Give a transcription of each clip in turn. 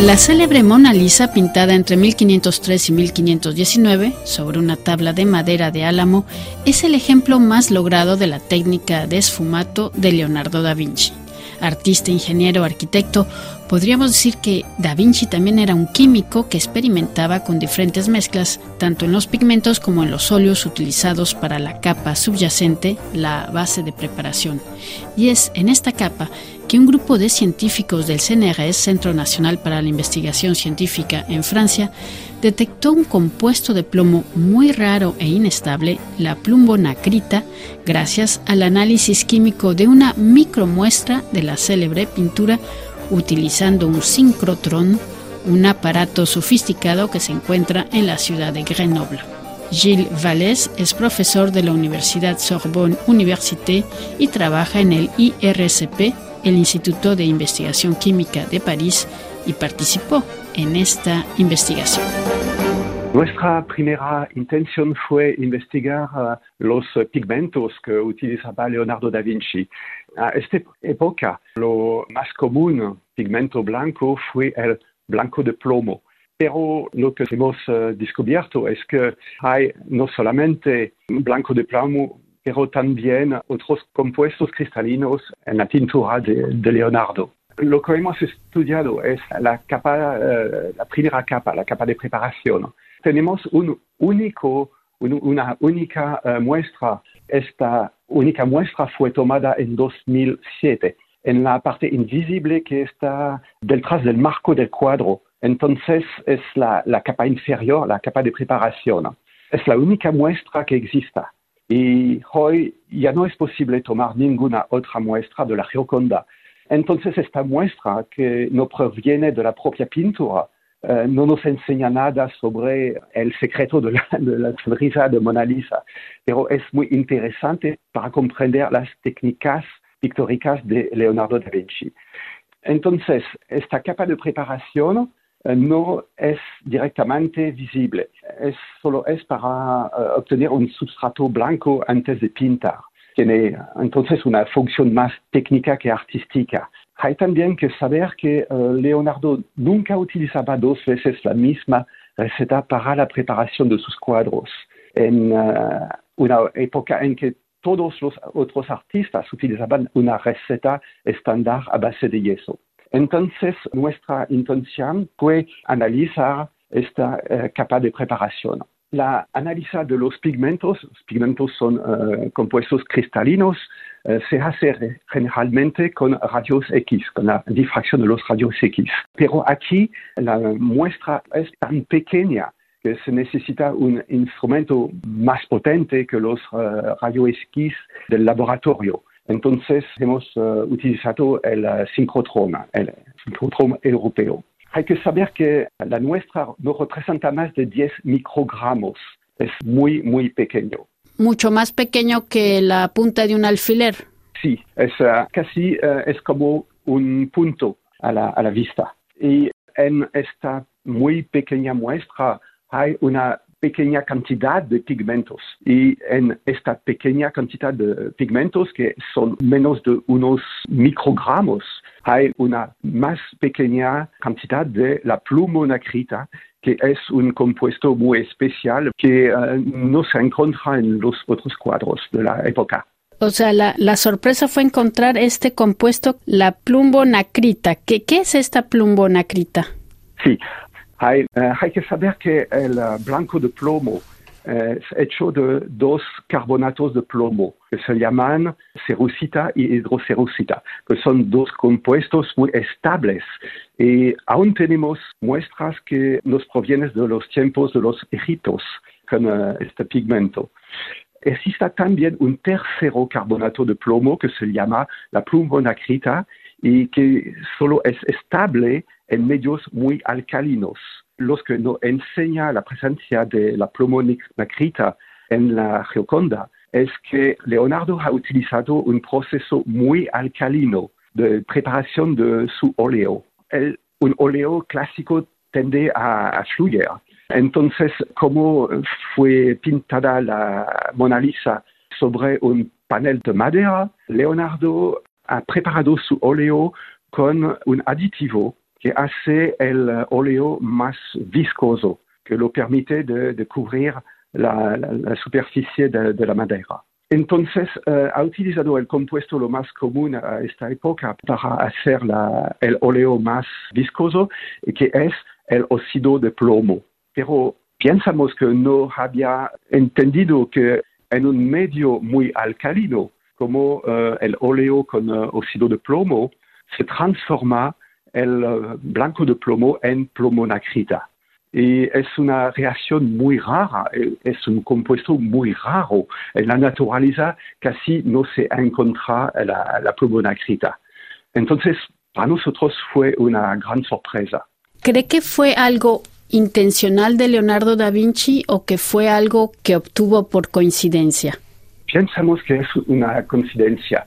La célebre Mona Lisa, pintada entre 1503 y 1519 sobre una tabla de madera de álamo, es el ejemplo más logrado de la técnica de esfumato de Leonardo da Vinci. Artista, ingeniero, arquitecto, podríamos decir que da Vinci también era un químico que experimentaba con diferentes mezclas, tanto en los pigmentos como en los óleos utilizados para la capa subyacente, la base de preparación. Y es en esta capa que un grupo de científicos del CNRS, Centro Nacional para la Investigación Científica en Francia, detectó un compuesto de plomo muy raro e inestable, la plumbonacrita, gracias al análisis químico de una micromuestra de la célebre pintura utilizando un sincrotrón, un aparato sofisticado que se encuentra en la ciudad de Grenoble. Gilles Vallès es profesor de la Universidad Sorbonne Université y trabaja en el IRCP, el Instituto de Investigación Química de París, y participó en esta investigación. Nuestra primera intención fue investigar uh, los pigmentos que utilizaba Leonardo da Vinci. A esta época, lo más común pigmento blanco fue el blanco de plomo. Pero lo que hemos uh, descubierto es que hay no solamente blanco de plomo, pero también otros compuestos cristalinos en la tintura de, Leonardo. Lo que hemos estudiado es la capa, uh, la primera capa, la capa de preparación. Tenemos un único, un, una única uh, muestra. Esta única muestra fue tomada en 2007 en la parte invisible que está detrás del marco del cuadro. Entonces es la, la capa inferior, la capa de preparación. Es la única muestra que exista. Y hoy ya no es posible tomar ninguna otra muestra de la Gioconda. Entonces esta muestra, que no proviene de la propia pintura, eh, no nos enseña nada sobre el secreto de la, de sonrisa de Mona Lisa, pero es muy interesante para comprender las técnicas pictóricas de Leonardo da Vinci. Entonces, esta capa de preparación eh, no es directamente visible, es, solo es para uh, obtener un sustrato blanco antes de pintar. Tiene entonces una función más técnica que artística. Hay también que saber que uh, Leonardo nunca utilizaba dos veces la misma receta para la preparación de sus cuadros. En uh, una época en que todos los otros artistas utilizaban una receta estándar a base de yeso. Entonces, nuestra intención fue analizar esta uh, capa de preparación. La análisis de los pigmentos, los pigmentos son compuestos cristalinos, uh, se hace generalmente con rayos X, con la difracción de los rayos X. Pero aquí la muestra es tan pequeña que se necesita un instrumento más potente que los uh, rayos X del laboratorio. Entonces hemos utilizado el sincrotrón, el sincrotrón europeo. Hay que saber que la nuestra no representa más de 10 microgramos. Es muy, muy pequeño. Mucho más pequeño que la punta de un alfiler. Sí, es uh, casi uh, es como un punto a la, a la vista. Y en esta muy pequeña muestra hay una pequeña cantidad de pigmentos y en esta pequeña cantidad de pigmentos que son menos de unos microgramos hay una más pequeña cantidad de la plumonacrita que es un compuesto muy especial que uh, no se encuentra en los otros cuadros de la época. O sea, la, la, sorpresa fue encontrar este compuesto, la plumbonacrita. ¿Qué, qué es esta plumbonacrita? Sí, hay, uh, hay que saber que el uh, blanco de plomo es hecho de dos carbonatos de plomo que se llaman cerucita y hidrocerucita, que son dos compuestos muy estables. Y aún tenemos muestras que nos provienen de los tiempos de los egiptos con uh, este pigmento. Existe también un tercero carbonato de plomo que se llama la plumonacrita y que solo es estable en medios muy alcalinos los que nos enseña la presencia de la plumonacrita en la Gioconda es que Leonardo ha utilizado un proceso muy alcalino de preparación de su óleo. El, un óleo clásico tende a, a fluir. Entonces, como fue pintada la Mona Lisa sobre un panel de madera, Leonardo ha preparado su óleo con un aditivo que hace el óleo más viscoso, que lo permite de, de cubrir la, superficie de, la madera. Entonces, uh, ha utilizado el compuesto lo más común a esta época para hacer la, el óleo más viscoso, que es el óxido de plomo. Pero pensamos que no había entendido que en un medio muy alcalino, como uh, el óleo con uh, óxido de plomo, se transforma el blanco de plomo en plomonacrita. y es una reacción muy rara, es un compuesto muy raro. En la naturaleza casi no se encuentra la, la plumonacrita. Entonces, para nosotros fue una gran sorpresa. ¿Cree que fue algo intencional de Leonardo da Vinci o que fue algo que obtuvo por coincidencia? Pensamos que es una coincidencia,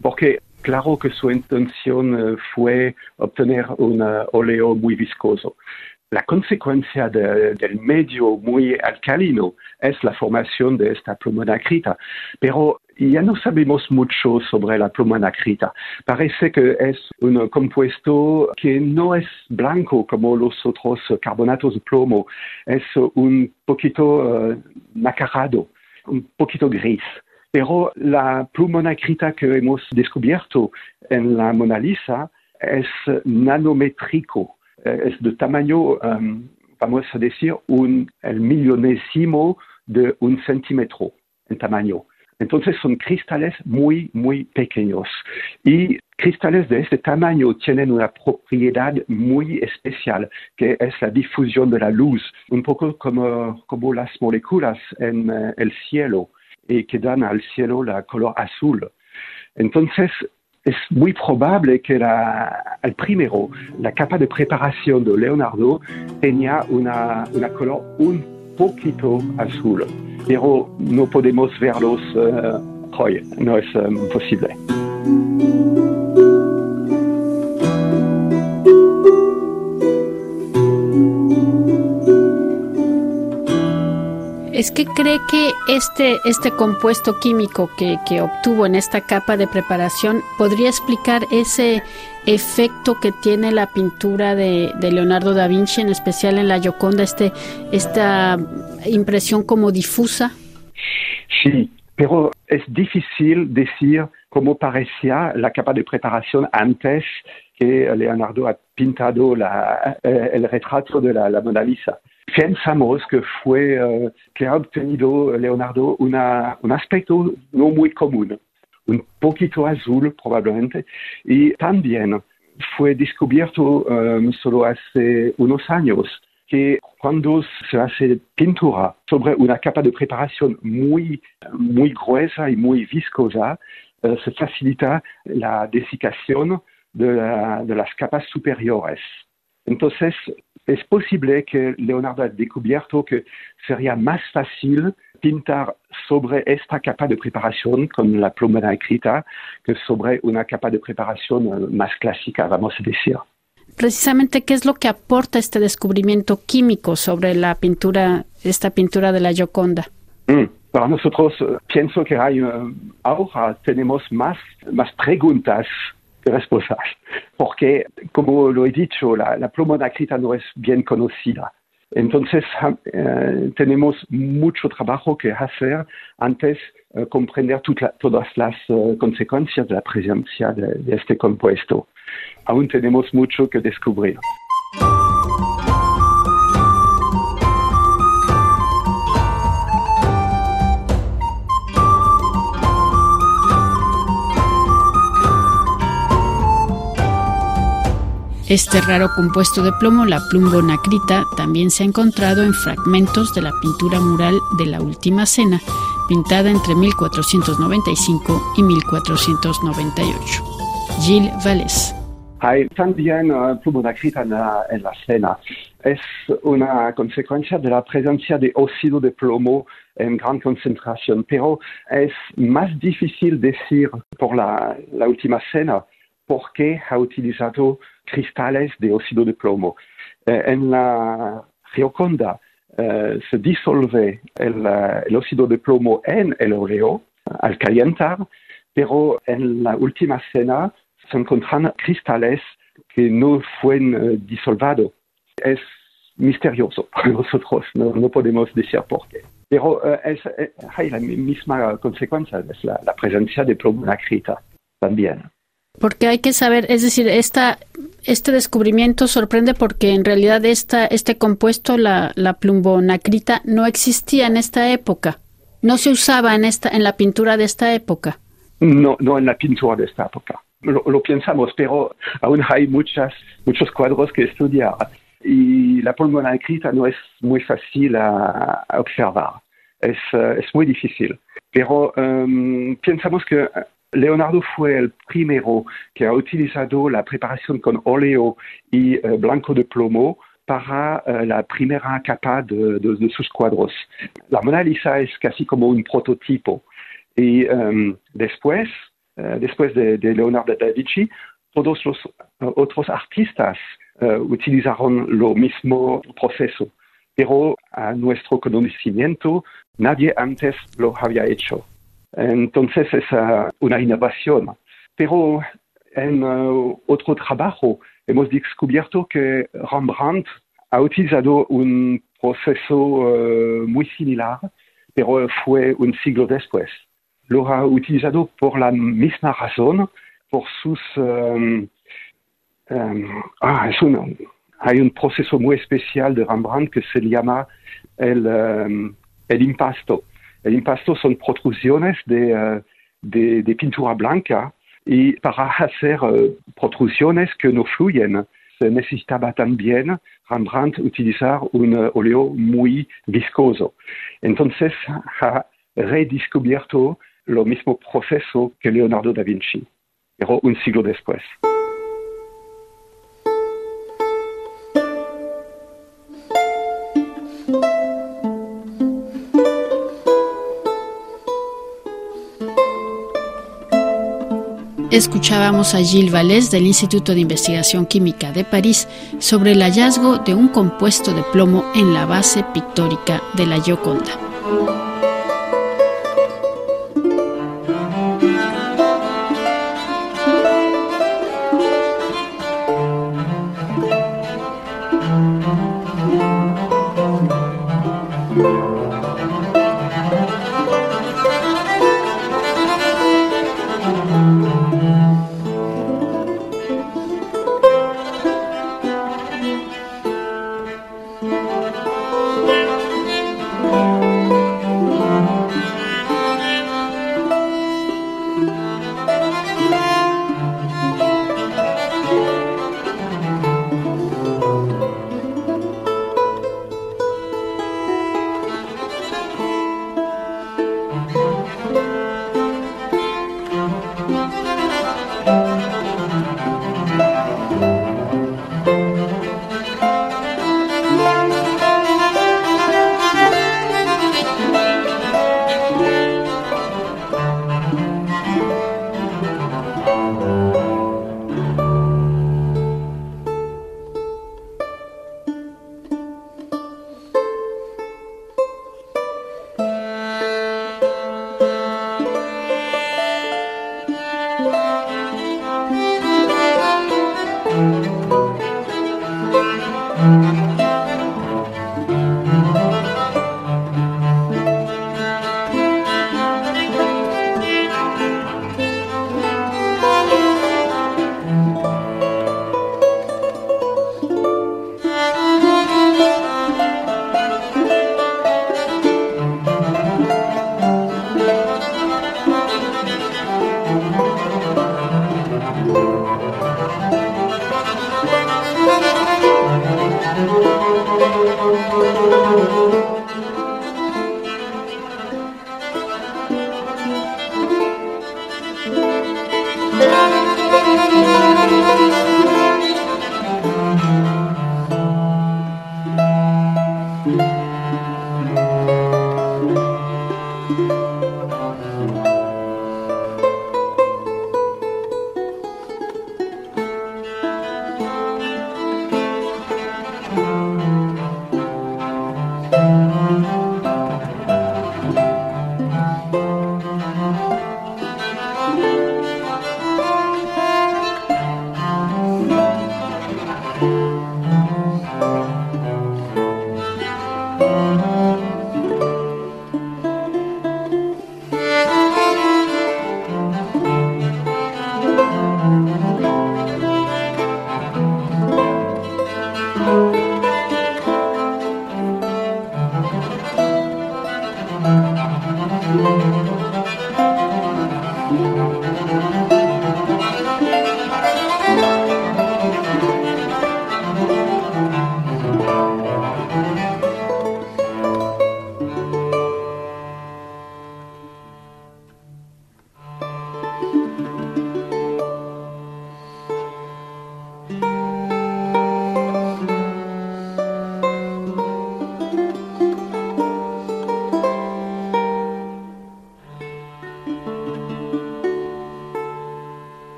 porque claro que su intención fue obtener un óleo muy viscoso. La consecuencia de, del medio muy alcalino es la formación de esta plumonacrita, pero ya no sabemos mucho sobre la plumonacrita. Parece que es un compuesto que no es blanco como los otros carbonatos de plomo, es un poquito uh, un poquito gris. Pero la plumonacrita que hemos descubierto en la Mona Lisa es nanométrico es de tamaño, um, vamos a decir, un, el millonésimo de un centímetro en tamaño. Entonces son cristales muy, muy pequeños. Y cristales de este tamaño tienen una propiedad muy especial, que es la difusión de la luz, un poco como, como las moléculas en uh, el cielo, y que dan al cielo la color azul. Entonces, es muy probable que la, el primero, la capa de preparación de Leonardo, tenía una, una color un poquito azul, pero no podemos verlos uh, hoy, no es um, posible. ¿Es que cree que este, este compuesto químico que, que, obtuvo en esta capa de preparación podría explicar ese efecto que tiene la pintura de, de Leonardo da Vinci, en especial en la Gioconda, este, esta impresión como difusa? Sí, pero es difícil decir cómo parecía la capa de preparación antes que Leonardo ha pintado la, eh, el retrato de la, la Mona Lisa. Pensamos que fue uh, que ha obtenido Leonardo una, un aspecto no muy común, un poquito azul probablemente, y también fue descubierto um, solo hace unos años que cuando se hace pintura sobre una capa de preparación muy, muy gruesa y muy viscosa, se facilita la desicación de, la, de las capas superiores. Entonces, es posible que Leonardo ha descubierto que sería más fácil pintar sobre esta capa de preparación con la pluma escrita que sobre una capa de preparación más clásica, vamos a decir. Precisamente, ¿qué es lo que aporta este descubrimiento químico sobre la pintura, esta pintura de la Gioconda? Mm. Para nosotros, pienso que hay, uh, ahora tenemos más, más preguntas respuestas, porque, como lo he dicho, la, la pluma nacrita no es bien conocida. Entonces, eh, tenemos mucho trabajo que hacer antes de eh, comprender todas las uh, consecuencias de la presencia de este compuesto. Aún tenemos mucho que descubrir. Este raro compuesto de plomo, la plumbonacrita, también se ha encontrado en fragmentos de la pintura mural de la Última Cena, pintada entre 1495 y 1498. Gilles Vallès. Hay también uh, plumonacrita en la, en la cena. Es una consecuencia de la presencia de óxido de plomo en gran concentración, pero es más difícil decir por la, la última cena por qué ha utilizado cristales de óxido de plomo. Eh, en la Gioconda eh, se disolve el, el, óxido de plomo en el óleo al calentar, pero en la última cena se encuentran cristales que no fue disolvado. Es misterioso para nosotros, no, podemos decir por qué. Pero hay la misma consecuencia, es la, presencia de plomonacrita también. Porque hay que saber, es decir, esta, este descubrimiento sorprende porque en realidad esta, este compuesto, la, la plumbonacrita, no existía en esta época. No se usaba en, esta, en la pintura de esta época. No, no en la pintura de esta época. Lo, pensamos, pero aún hay muchas, muchos cuadros que estudiar. Y la plumbonacrita no es muy fácil a, observar. Es, eh, es, muy difícil. Pero um, pensamos que Leonardo fue el primero que ha utilizado la preparación con óleo y uh, blanco de plomo para uh, la primera capa de, sus cuadros. La Mona Lisa es casi como un prototipo. Y um, después, después de, de, Leonardo da Vinci, todos los otros artistas utilizaron lo mismo proceso. Pero a nuestro conocimiento, nadie antes lo había hecho. Entonces es una innovación. Pero en uh, otro trabajo hemos descubierto que Rembrandt ha utilizado un proceso uh, muy similar, pero fue un siglo después. Lo ha utilizado por la misma razón, por sus... Um, um, ah, es un, hay un proceso muy especial de Rembrandt que se llama el, el impasto. Impasto son protrusiones de, uh, de, de, pintura blanca y para hacer uh, protrusiones que no fluyen se necesitaba también Rembrandt utilizar un óleo muy viscoso. Entonces ha redescubierto lo mismo proceso que Leonardo da Vinci, pero un siglo después. escuchábamos a Gilles Vallès del Instituto de Investigación Química de París sobre el hallazgo de un compuesto de plomo en la base pictórica de la Gioconda.